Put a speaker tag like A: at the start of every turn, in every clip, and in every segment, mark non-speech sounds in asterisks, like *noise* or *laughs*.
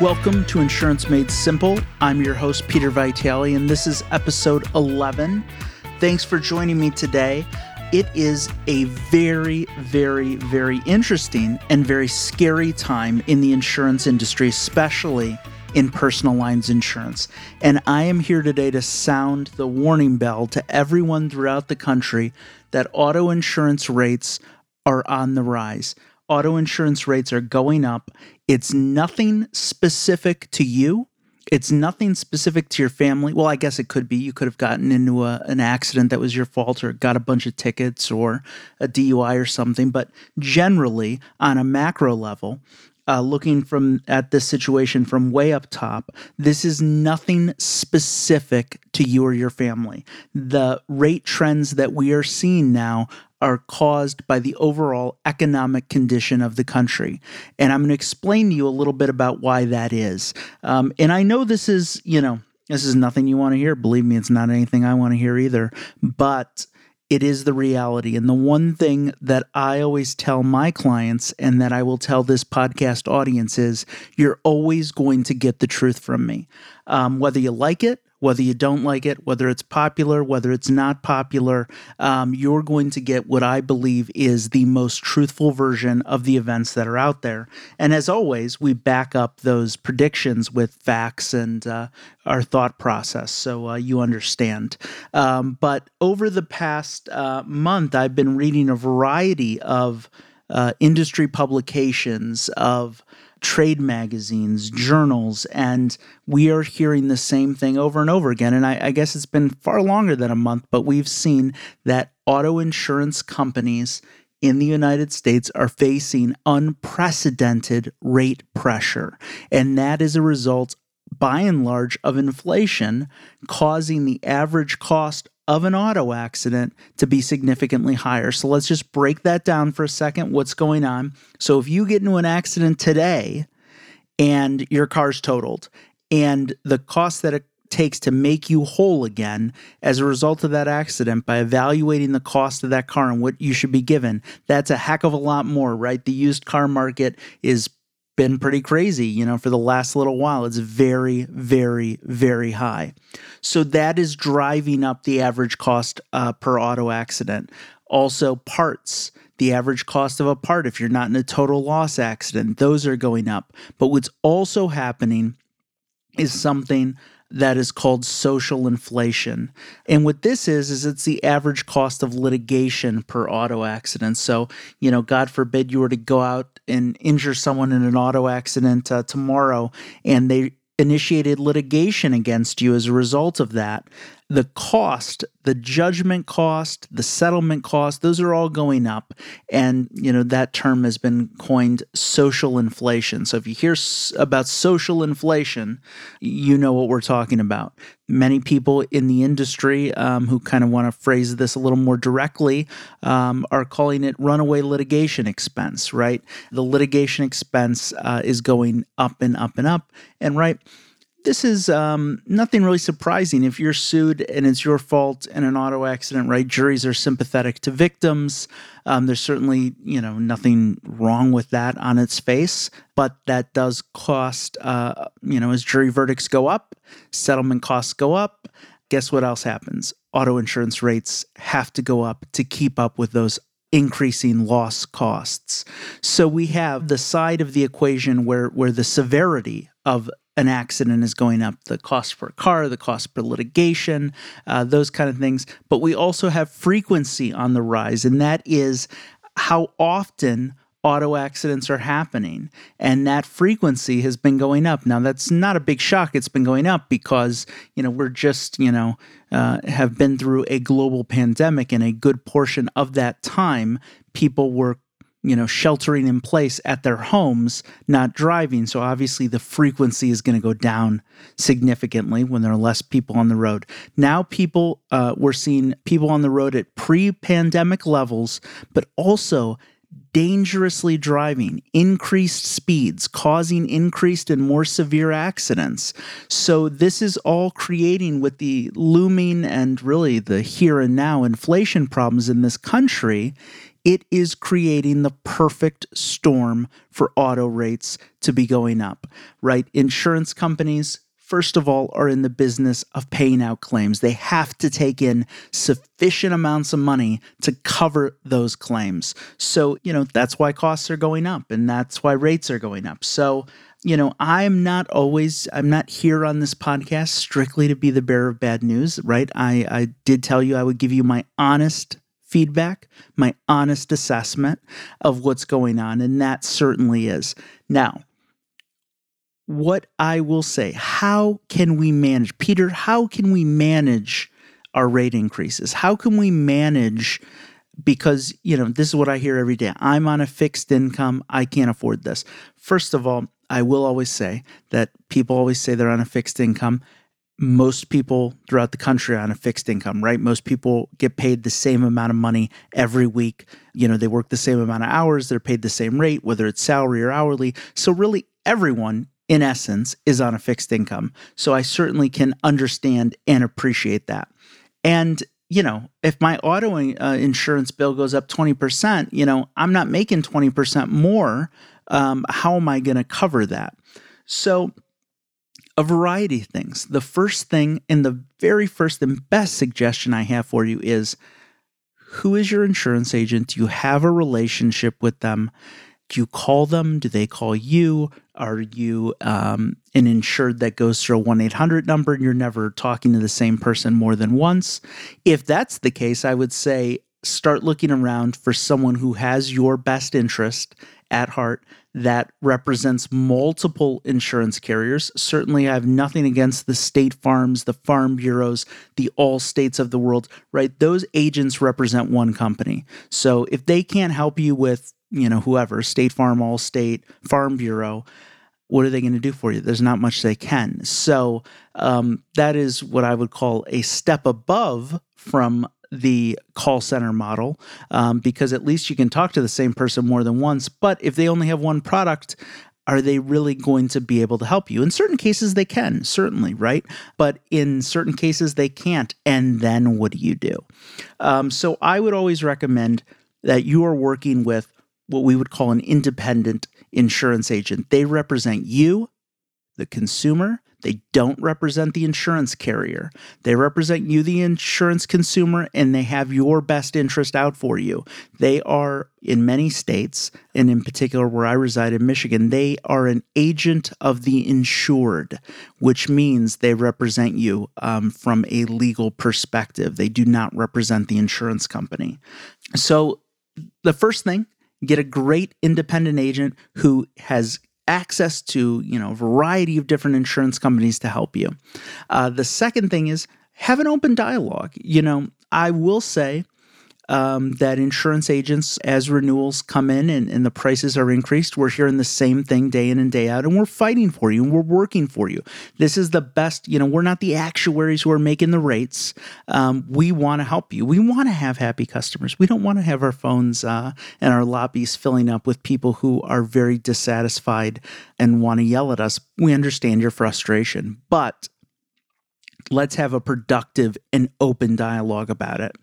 A: Welcome to Insurance Made Simple. I'm your host, Peter Vitale, and this is episode 11. Thanks for joining me today. It is a very, very, very interesting and very scary time in the insurance industry, especially in personal lines insurance. And I am here today to sound the warning bell to everyone throughout the country that auto insurance rates are on the rise. Auto insurance rates are going up. It's nothing specific to you. It's nothing specific to your family. Well, I guess it could be. You could have gotten into a, an accident that was your fault or got a bunch of tickets or a DUI or something. But generally, on a macro level, uh, looking from at this situation from way up top, this is nothing specific to you or your family. The rate trends that we are seeing now are caused by the overall economic condition of the country. And I'm going to explain to you a little bit about why that is. Um, and I know this is, you know, this is nothing you want to hear. Believe me, it's not anything I want to hear either. But it is the reality. And the one thing that I always tell my clients and that I will tell this podcast audience is you're always going to get the truth from me. Um, whether you like it whether you don't like it, whether it's popular, whether it's not popular, um, you're going to get what I believe is the most truthful version of the events that are out there. And as always, we back up those predictions with facts and uh, our thought process so uh, you understand. Um, but over the past uh, month, I've been reading a variety of uh, industry publications, of trade magazines, journals, and we are hearing the same thing over and over again. And I, I, guess it's been far longer than a month, but we've seen that auto insurance companies in the United States are facing unprecedented rate pressure. And that is a result, by and large, of inflation causing the average cost of an auto accident to be significantly higher. So let's just break that down for a second. What's going on? So if you get into an accident today and your car's totaled, and the cost that it takes to make you whole again as a result of that accident by evaluating the cost of that car and what you should be given, that's a heck of a lot more, right? The used car market is been pretty crazy, you know, for the last little while. It's very, very, very high. So that is driving up the average cost uh, per auto accident. Also, parts. The average cost of a part, if you're not in a total loss accident, those are going up. But what's also happening is something that is called social inflation. And what this is is it's the average cost of litigation per auto accident. So, you know, God forbid you were to go out and injure someone in an auto accident uh, tomorrow and they initiated litigation against you as a result of that the cost, the judgment cost, the settlement cost, those are all going up. And, you know, that term has been coined social inflation. So if you hear about social inflation, you know what we're talking about. Many people in the industry um, who kind of want to phrase this a little more directly um, are calling it runaway litigation expense, right? The litigation expense uh, is going up and up and up. And, right, this is um, nothing really surprising. If you're sued and it's your fault in an auto accident, right? Juries are sympathetic to victims. Um, there's certainly, you know, nothing wrong with that on its face, but that does cost, uh, you know, as jury verdicts go up, settlement costs go up. Guess what else happens? Auto insurance rates have to go up to keep up with those increasing loss costs. So we have the side of the equation where where the severity of an accident is going up, the cost per car, the cost per litigation, uh, those kind of things. But we also have frequency on the rise, and that is how often auto accidents are happening. And that frequency has been going up. Now, that's not a big shock. It's been going up because, you know, we're just, you know, uh, have been through a global pandemic, and a good portion of that time, people were you know, sheltering in place at their homes, not driving. So obviously the frequency is going to go down significantly when there are less people on the road. Now, people, uh, we're seeing people on the road at pre pandemic levels, but also dangerously driving, increased speeds, causing increased and more severe accidents. So, this is all creating with the looming and really the here and now inflation problems in this country it is creating the perfect storm for auto rates to be going up, right? Insurance companies, first of all, are in the business of paying out claims. They have to take in sufficient amounts of money to cover those claims. So, you know, that's why costs are going up and that's why rates are going up. So, you know, I'm not always, I'm not here on this podcast strictly to be the bearer of bad news, right? I, I did tell you I would give you my honest feedback, my honest assessment of what's going on, and that certainly is. Now, what I will say, how can we manage, Peter, how can we manage our rate increases? How can we manage? Because, you know, this is what I hear every day. I'm on a fixed income. I can't afford this. First of all, I will always say that people always say they're on a fixed income. Most people throughout the country are on a fixed income, right? Most people get paid the same amount of money every week. You know, they work the same amount of hours, they're paid the same rate, whether it's salary or hourly. So, really, everyone in essence is on a fixed income. So, I certainly can understand and appreciate that. And you know, if my auto uh, insurance bill goes up 20%, you know, I'm not making 20% more um, how am I going to cover that? So, a variety of things. The first thing, and the very first and best suggestion I have for you is who is your insurance agent? Do you have a relationship with them? Do you call them? Do they call you? Are you um, an insured that goes through a 1 800 number and you're never talking to the same person more than once? If that's the case, I would say start looking around for someone who has your best interest at heart that represents multiple insurance carriers. Certainly, I have nothing against the state farms, the farm bureaus, the Allstates of the world, right? Those agents represent one company. So if they can't help you with, you know, whoever, State Farm, Allstate, Farm Bureau, what are they going to do for you? There's not much they can. So um, that is what I would call a step above from the call center model um, because at least you can talk to the same person more than once. But if they only have one product, are they really going to be able to help you? In certain cases, they can, certainly, right? But in certain cases, they can't. And then what do you do? Um, so I would always recommend that you are working with what we would call an independent insurance agent. They represent you, the consumer, they don't represent the insurance carrier. They represent you, the insurance consumer, and they have your best interest out for you. They are, in many states, and in particular where I reside in Michigan, they are an agent of the insured, which means they represent you um, from a legal perspective. They do not represent the insurance company. So, the first thing, get a great independent agent who has access to you know a variety of different insurance companies to help you. Uh, the second thing is have an open dialogue. You know, I will say um, that insurance agents, as renewals come in and, and, the prices are increased, we're hearing the same thing day in and day out, and we're fighting for you and we're working for you. This is the best, you know, we're not the actuaries who are making the rates. Um, we want to help you. We want to have happy customers. We don't want to have our phones uh, and our lobbies filling up with people who are very dissatisfied and want to yell at us. We understand your frustration, but let's have a productive and open dialogue about it.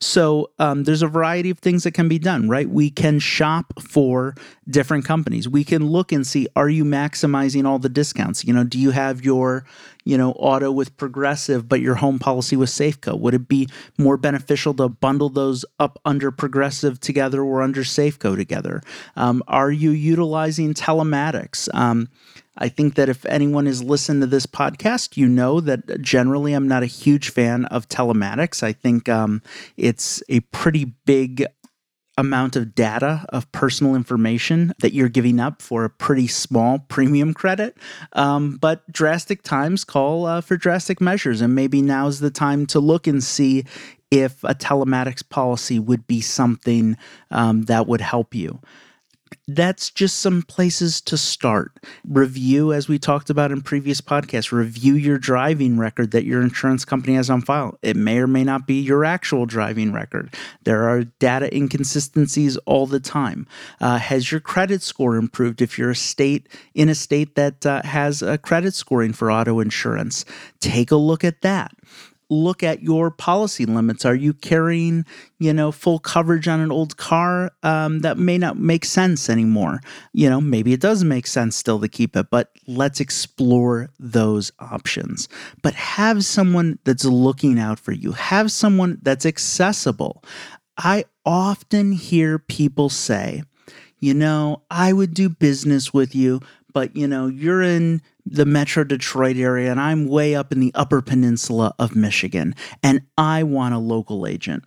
A: So um, there's a variety of things that can be done, right? We can shop for different companies. We can look and see are you maximizing all the discounts? You know, do you have your you know auto with Progressive, but your home policy with Safeco? Would it be more beneficial to bundle those up under Progressive together or under Safeco together? Um, are you utilizing telematics? Um, I think that if anyone has listened to this podcast, you know that generally I'm not a huge fan of telematics. I think um, it's a pretty big amount of data of personal information that you're giving up for a pretty small *laughs* premium credit. Um, but drastic times call uh, for drastic measures, and maybe now's the time to look and see if a telematics policy would be something um, that would help you that's just some places to start. Review, as we talked about in previous podcasts, review your driving record that your insurance company has on file. It may or may not be your actual driving record. There are data inconsistencies all the time. Uh, has your credit score improved if you're a state in a state that uh, has a credit scoring for auto insurance? Take a look at that look at your policy limits. Are you carrying, you know, full coverage on an old car um, that may not make sense anymore? You know, maybe it does make sense still to keep it, but let's explore those options. But have someone that's looking out for you, have someone that's accessible. I often hear people say, you know, I would do business with you, but you know, you're in the Metro Detroit area and I'm way up in the Upper Peninsula of Michigan and I want a local agent.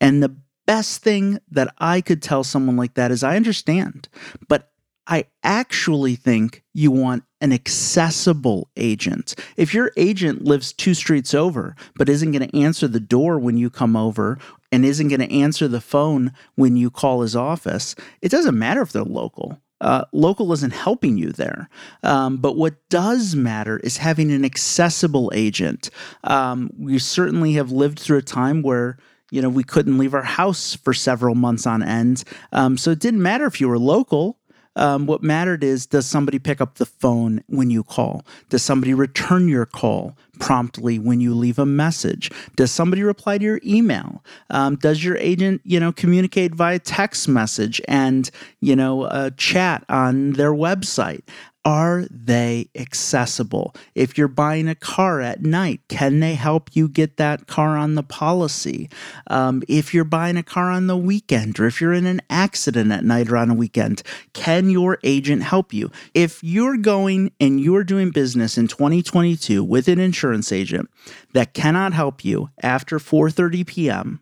A: And the best thing that I could tell someone like that is I understand, but I actually think you want an accessible agent. If your agent lives two streets over, but isn't going to answer the door when you come over and isn't going to answer the phone when you call his office, it doesn't matter if they're local. Uh, local isn't helping you there. Um, but what does matter is having an accessible agent. Um, we certainly have lived through a time where you know we couldn't leave our house for several months on end. Um, so it didn't matter if you were local. Um, what mattered is does somebody pick up the phone when you call? Does somebody return your call promptly when you leave a message? Does somebody reply to your email? Um, does your agent, you know, communicate via text message and you know, uh, chat on their website? Are they accessible? If you're buying a car at night, can they help you get that car on the policy? Um, if you're buying a car on the weekend, or if you're in an accident at night or on a weekend, can your agent help you? If you're going and you're doing business in 2022 with an insurance agent that cannot help you after 4:30 p.m.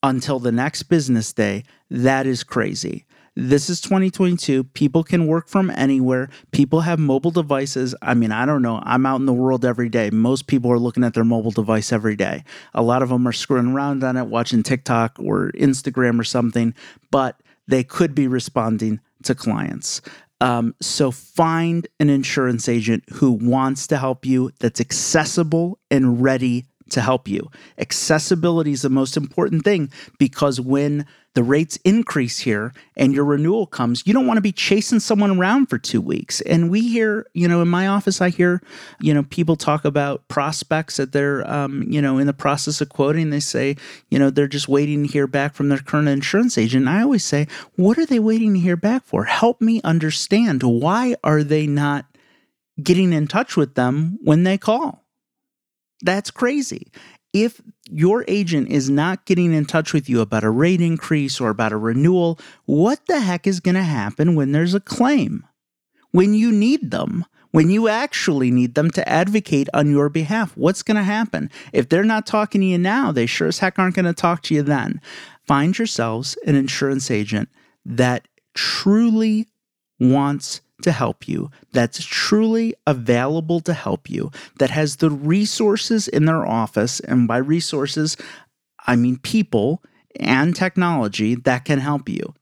A: until the next business day, that is crazy. This is 2022. People can work from anywhere. People have mobile devices. I mean, I don't know. I'm out in the world every day. Most people are looking at their mobile device every day. A lot of them are screwing around on it, watching TikTok or Instagram or something, but they could be responding to clients. Um, so find an insurance agent who wants to help you, that's accessible and ready to help you. Accessibility is the most important thing because when the rates increase here and your renewal comes, you don't want to be chasing someone around for two weeks. And we hear, you know, in my office, I hear, you know, people talk about prospects that they're, um, you know, in the process of quoting. They say, you know, they're just waiting to hear back from their current insurance agent. I always say, what are they waiting to hear back for? Help me understand why are they not getting in touch with them when they call? That's crazy if your agent is not getting in touch with you about a rate increase or about a renewal, what the heck is going to happen when there's a claim? When you need them, when you actually need them to advocate on your behalf, what's going to happen? If they're not talking to you now, they sure as heck aren't going to talk to you then. Find yourselves an insurance agent that truly wants to help you, that's truly available to help you, that has the resources in their office, and by resources, I mean people and technology that can help you.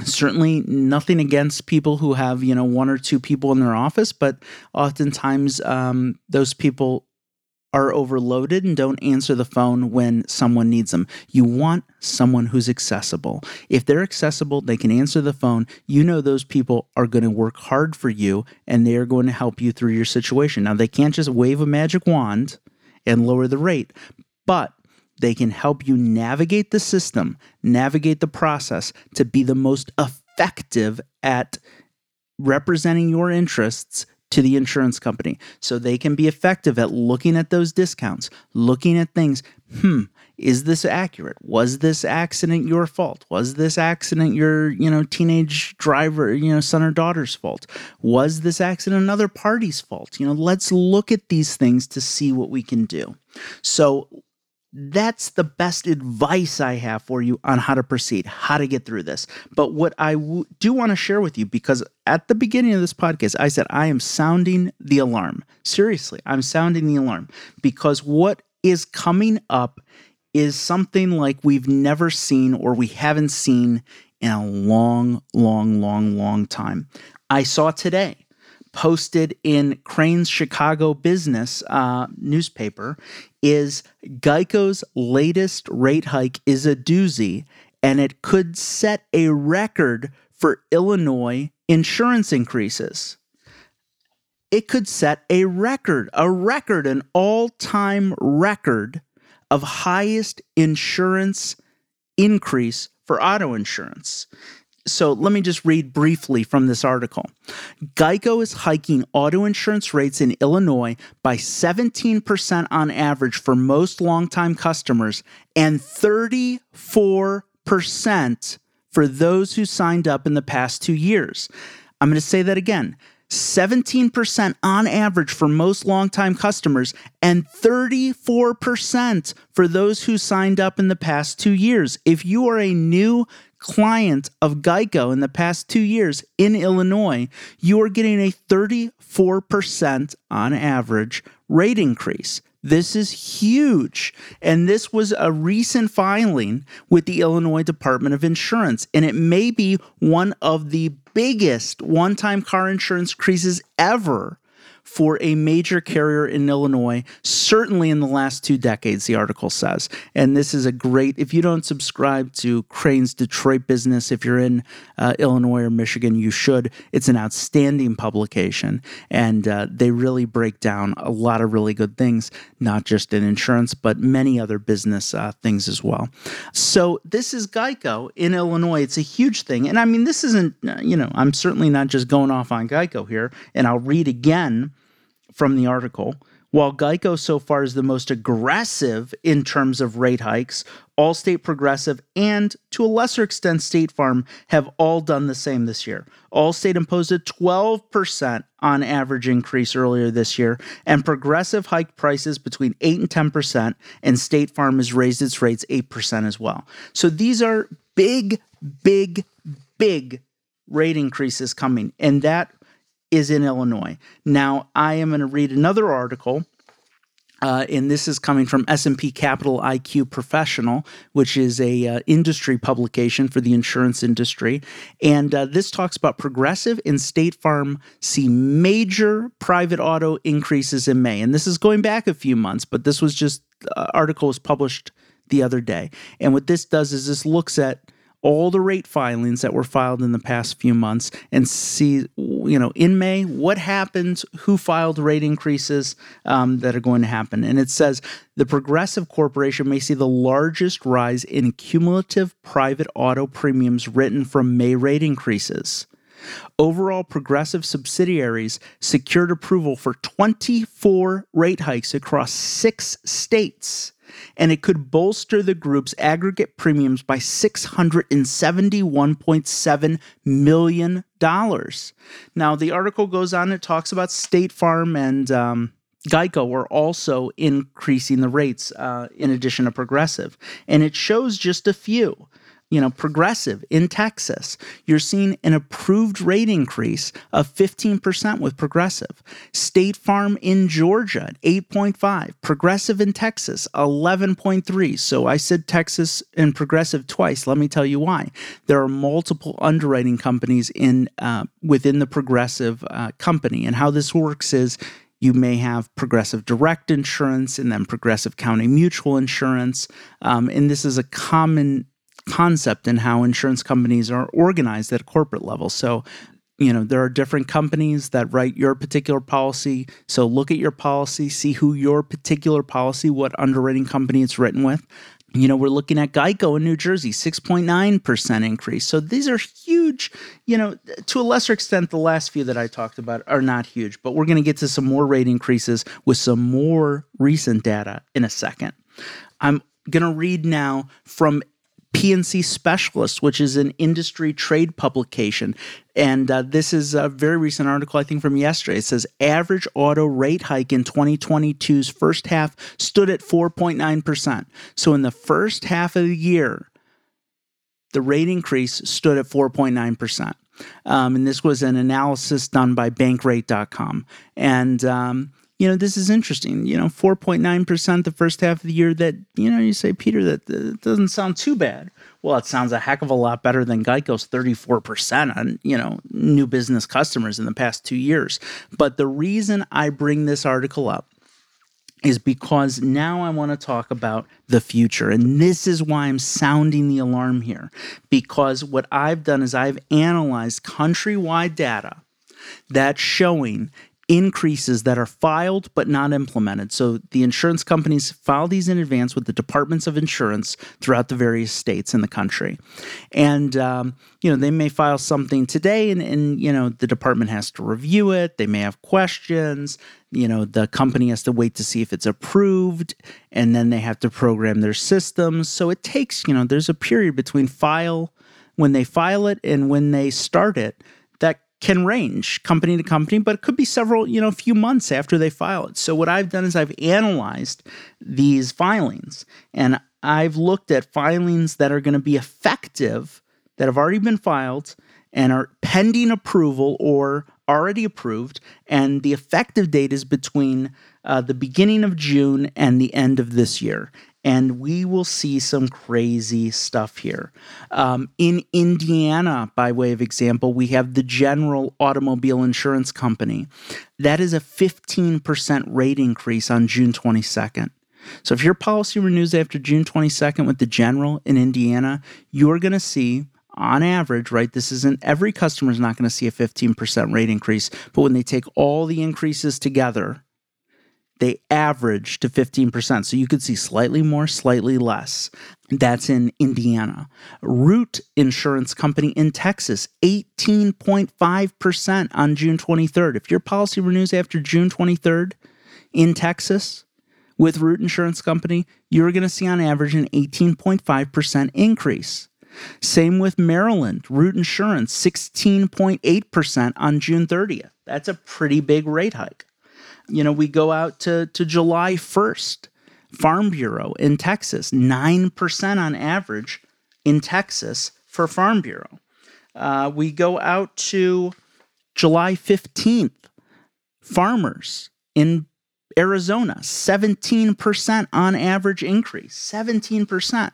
A: Certainly, nothing against people who have, you know, one or two people in their office, but oftentimes um, those people are overloaded and don't answer the phone when someone needs them. You want someone who's accessible. If they're accessible, they can answer the phone. You know those people are going to work hard for you and they are going to help you through your situation. Now, they can't just wave a magic wand and lower the rate, but they can help you navigate the system, navigate the process to be the most effective at representing your interests to the insurance company so they can be effective at looking at those discounts, looking at things. Hmm, is this accurate? Was this accident your fault? Was this accident your, you know, teenage driver, you know, son or daughter's fault? Was this accident another party's fault? You know, let's look at these things to see what we can do. So that's the best advice I have for you on how to proceed, how to get through this. But what I w- do want to share with you, because at the beginning of this podcast, I said I am sounding the alarm. Seriously, I'm sounding the alarm because what is coming up is something like we've never seen or we haven't seen in a long, long, long, long time. I saw today posted in Crane's Chicago Business uh, newspaper is Geico's latest rate hike is a doozy, and it could set a record for Illinois insurance increases. it could set a record, a record, an all time record of highest insurance increase for auto insurance. So let me just read briefly from this article. Geico is hiking auto insurance rates in Illinois by 17% on average for most longtime customers and 34% for those who signed up in the past two years. I'm going to say that again. 17% on average for most longtime customers, and 34% for those who signed up in the past two years. If you are a new client of Geico in the past two years in Illinois, you are getting a 34% on average rate increase. This is huge. And this was a recent filing with the Illinois Department of Insurance. And it may be one of the biggest one time car insurance increases ever for a major carrier in Illinois, certainly in the last two decades, the article says. And this is a great, if you don't subscribe to Crane's Detroit business, if you're in uh, Illinois or Michigan, you should. It's an outstanding publication. And uh, they really break down a lot of really good things, not just in insurance, but many other business uh, things as well. So this is Geico in Illinois. It's a huge thing. And I mean, this isn't, uh, you know, I'm certainly not just going off on Geico here. And I'll read again from the article. While Geico so far is the most aggressive in terms of rate hikes, Allstate Progressive and to a lesser extent State Farm have all done the same this year. Allstate imposed a 12% on average increase earlier this year, and Progressive hiked prices between 8 and 10%, and State Farm has raised its rates 8% as well. So these are big, big, big rate increases coming, and that is in Illinois. Now, I am going to read another article. Uh, and this is coming from S&P Capital IQ Professional, which is a uh, industry publication for the insurance industry. And uh, this talks about Progressive and State Farm see major private auto increases in May. And this is going back a few months, but this was just uh, article was published the other day. And what this does is this looks at all the rate filings that were filed in the past few months and see, you know, in May, what happened, who filed rate increases um, that are going to happen. And it says the Progressive Corporation may see the largest rise in cumulative private auto premiums written from May rate increases. Overall, Progressive subsidiaries secured approval for 24 rate hikes across six states and it could bolster the group's aggregate premiums by $671.7 million. Now, the article goes on, it talks about State Farm and um, Geico are also increasing the rates uh, in addition to Progressive, and it shows just a few you know, Progressive in Texas, you're seeing an approved rate increase of 15% with Progressive. State Farm in Georgia 8.5, Progressive in Texas 11.3. So I said Texas and Progressive twice. Let me tell you why. There are multiple underwriting companies in uh, within the Progressive uh, company, and how this works is you may have progressive direct insurance and then progressive county mutual insurance. Um, and this is a common concept in how insurance companies are organized at a corporate level. So, you know, there are different companies that write your particular policy. So look at your policy, see who your particular policy, what underwriting company it's written with. You know, we're looking at Geico in New Jersey, 6.9% increase. So these are huge, you know, to a lesser extent, the last few that I talked about are not huge, but we're going to get to some more rate increases with some more recent data in a second. I'm going to read now from P&C Specialist, which is an industry trade publication. And uh, this is a very recent article, I think, from yesterday. It says average auto rate hike in 2022's first half stood at 4.9%. So in the first half of the year, the rate increase stood at 4.9%. Um, and this was an analysis done by bankrate.com. And um, you know, this is interesting. You know, 4.9% the first half of the year that, you know, you say, Peter, that, that doesn't sound too bad. Well, it sounds a heck of a lot better than Geico's 34% on, you know, new business customers in the past two years. But the reason I bring this article up is because now I want to talk about the future. And this is why I'm sounding the alarm here. Because what I've done is I've analyzed countrywide data that's showing increases that are filed but not implemented. So the insurance companies file these in advance with the departments of insurance throughout the various states in the country. And, um, you know, they may file something today and, and, you know, the department has to review it. They may have questions. You know, the company has to wait to see if it's approved and then they have to program their systems. So it takes, you know, there's a period between file when they file it and when they start it can range company to company, but it could be several, you know, a few months after they file it. So what I've done is I've analyzed these filings and I've looked at filings that are going to be effective that have already been filed and are pending approval or already approved, and the effective date is between uh, the beginning of June and the end of this year and we will see some crazy stuff here. Um, in Indiana, by way of example, we have the General Automobile Insurance Company. That is a 15% rate increase on June 22nd. So if your policy renews after June 22nd with the General in Indiana, you're going to see on average, right? This isn't every customer is not going to see a 15% rate increase, but when they take all the increases together, they average to 15%. So you could see slightly more, slightly less. That's in Indiana. Root Insurance Company in Texas, 18.5% on June 23rd. If your policy renews after June 23rd in Texas with Root Insurance Company, you're going to see on average an 18.5% increase. Same with Maryland, Root Insurance, 16.8% on June 30th. That's a pretty big rate hike. You know, we go out to, to July 1st. Farm Bureau in Texas, 9% on average in Texas for Farm Bureau. Uh, we go out to July 15th. Farmers in Arizona, 17% on average increase. 17%.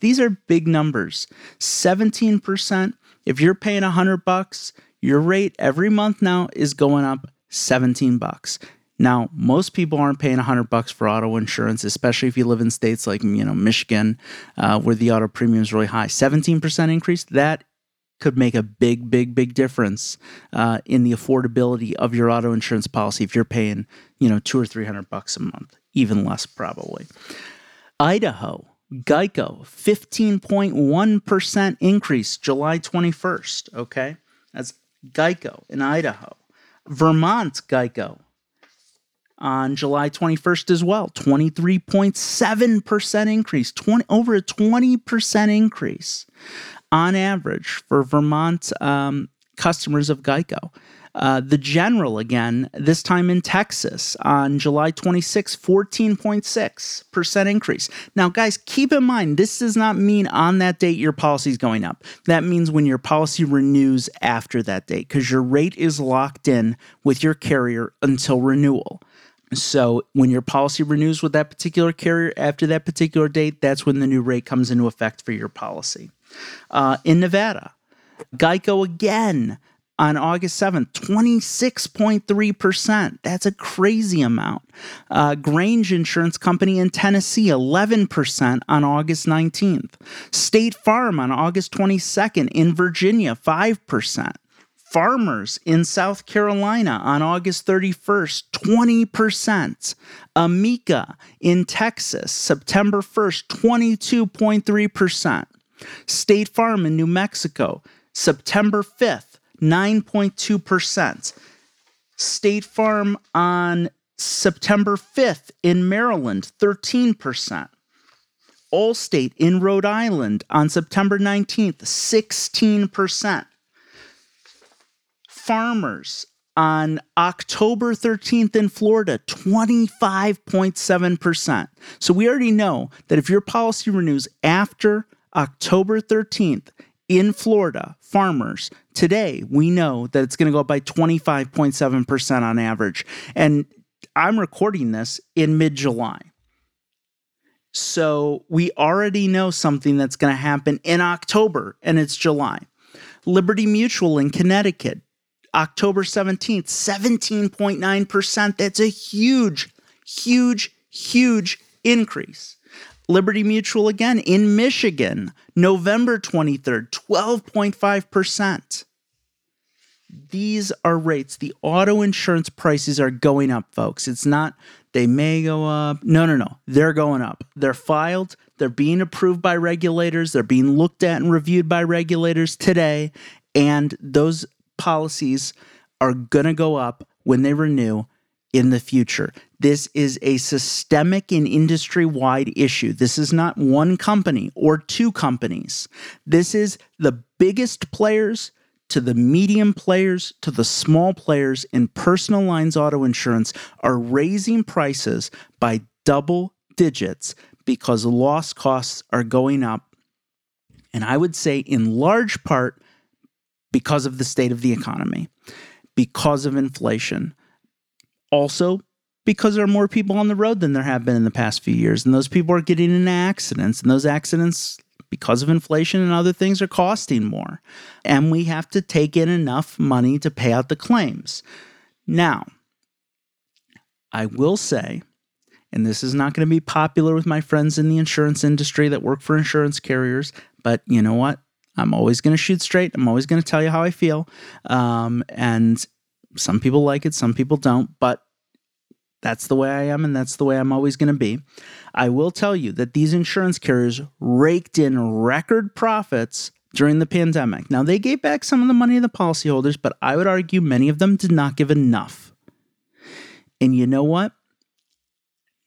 A: These are big numbers. 17%. If you're paying 100 bucks, your rate every month now is going up 17 bucks. Now, most people aren't paying 100 bucks for auto insurance, especially if you live in states like you know Michigan, uh, where the auto premium is really high. 17% increase that could make a big, big, big difference uh, in the affordability of your auto insurance policy if you're paying you know two or three hundred bucks a month, even less probably. Idaho. Geico, 15.1% increase July 21st. Okay. That's Geico in Idaho. Vermont Geico, on July 21st as well. 23.7% increase, 20, over a 20% increase on average for Vermont um, customers of Geico. Uh, the General again, this time in Texas on July 26, 14.6% increase. Now, guys, keep in mind, this does not mean on that date your policy is going up. That means when your policy renews after that date, because your rate is locked in with your carrier until renewal. So when your policy renews with that particular carrier after that particular date, that's when the new rate comes into effect for your policy. Uh, in Nevada, Geico again on August 7th, 26.3%. That's a crazy amount. Uh, Grange Insurance Company in Tennessee, 11% on August 19th. State Farm on August 22nd in Virginia, 5% farmers in South Carolina on August 31st, 20%. Amica in Texas, September 1st, 22.3%. State Farm in New Mexico, September 5th, 9.2%. State Farm on September 5th in Maryland, 13%. Allstate in Rhode Island on September 19th, 16% farmers on October 13th in Florida, 25.7%. So we already know that if your policy renews after October 13th in Florida, farmers, today we know that it's going to go up by 25.7% on average. And I'm recording this in mid July. So we already know something that's going to happen in October and it's July. Liberty Mutual in Connecticut, October 17th, 17.9%. That's a huge, huge, huge increase. Liberty Mutual again in Michigan, November 23rd, 12.5%. These are rates. The auto insurance prices are going up, folks. It's not they may go up. No, no, no. They're going up. They're filed. They're being approved by regulators. They're being looked at and reviewed by regulators today. And those policies are going to go up when they renew in the future. This is a systemic and industry wide issue. This is not one company or two companies. This is the biggest players to the medium players to the small players in personal lines auto insurance are raising prices by double digits because loss costs are going up. And I would say, in large part, because of the state of the economy, because of inflation. Also, because there are more people on the road than there have been in the past few years. And those people are getting into accidents. And those accidents because of inflation and other things are costing more. And we have to take in enough money to pay out the claims. Now, I will say, and this is not going to be popular with my friends in the insurance industry that work for insurance carriers, but you know what? I'm always going to shoot straight. I'm always going to tell you how I feel. Um, and some people like it, some people don't. But that's the way I am, and that's the way I'm always going to be. I will tell you that these insurance carriers raked in record profits during the pandemic. Now, they gave back some of the money to the policyholders, but I would argue many of them did not give enough. And you know what?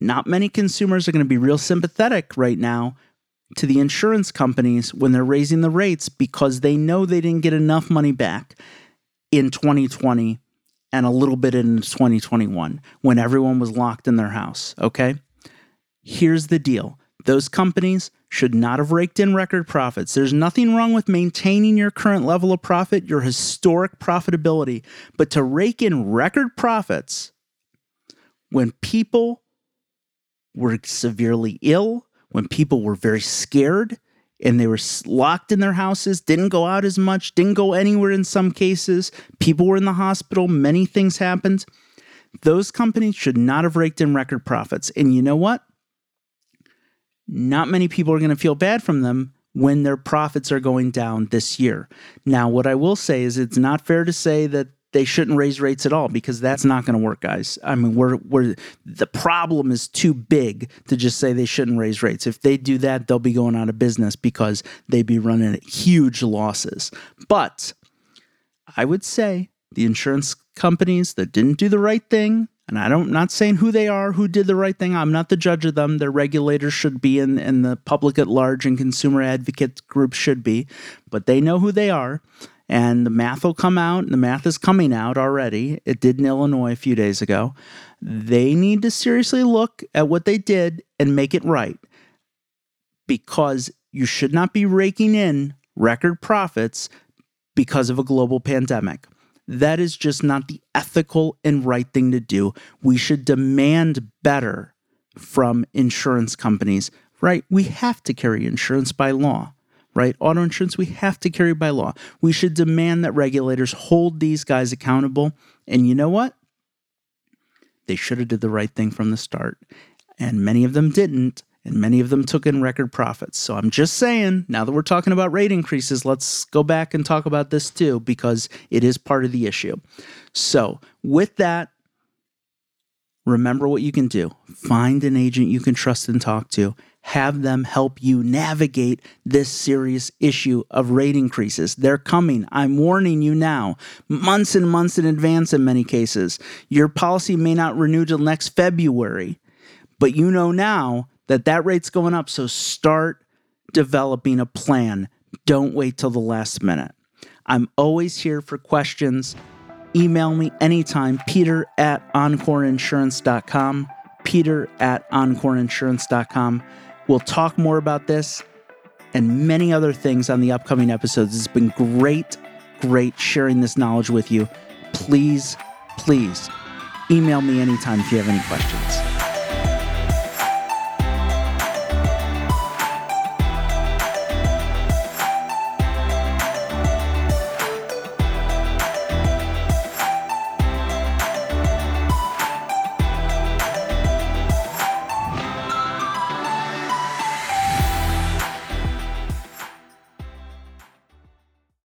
A: Not many consumers are going to be real sympathetic right now to the insurance companies when they're raising the rates because they know they didn't get enough money back in 2020 and a little bit in 2021 when everyone was locked in their house. Okay. Here's the deal those companies should not have raked in record profits. There's nothing wrong with maintaining your current level of profit, your historic profitability, but to rake in record profits when people were severely ill, when people were very scared, and they were locked in their houses, didn't go out as much, didn't go anywhere in some cases. People were in the hospital, many things happened. Those companies should not have raked in record profits. And you know what? Not many people are going to feel bad from them when their profits are going down this year. Now, what I will say is it's not fair to say that they shouldn't raise rates at all because that's not going to work, guys. I mean, we're we're the problem is too big to just say they shouldn't raise rates. If they do that, they'll be going out of business because they'd be running huge losses. But I would say the insurance companies that didn't do the right thing, and I don't not saying who they are, who did the right thing. I'm not the judge of them. Their regulators should be and, and the public at large and consumer advocate groups should be, but they know who they are and the math will come out. The math is coming out already. It did in Illinois a few days ago. They need to seriously look at what they did and make it right because you should not be raking in record profits because of a global pandemic. That is just not the ethical and right thing to do. We should demand better from insurance companies, right? We have to carry insurance by law right? Auto insurance we have to carry by law. We should demand that regulators hold these guys accountable. And you know what? They should have did the right thing from the start. And many of them didn't, and many of them took in record profits. So I'm just saying, now that we're talking about rate increases, let's go back and talk about this too because it is part of the issue. So, with that, remember what you can do. Find an agent you can trust and talk to have them help you navigate this serious issue of rate increases. They're coming. I'm warning you now, months and months in advance in many cases. Your policy may not renew till next February, but you know now that that rate's going up. So start developing a plan. Don't wait till the last minute. I'm always here for questions. Email me anytime, peter at encoreinsurance.com, peter at encoreinsurance.com. We'll talk more about this and many other things on the upcoming episodes. It's been great, great sharing this knowledge with you. Please, please email me anytime if you have any questions.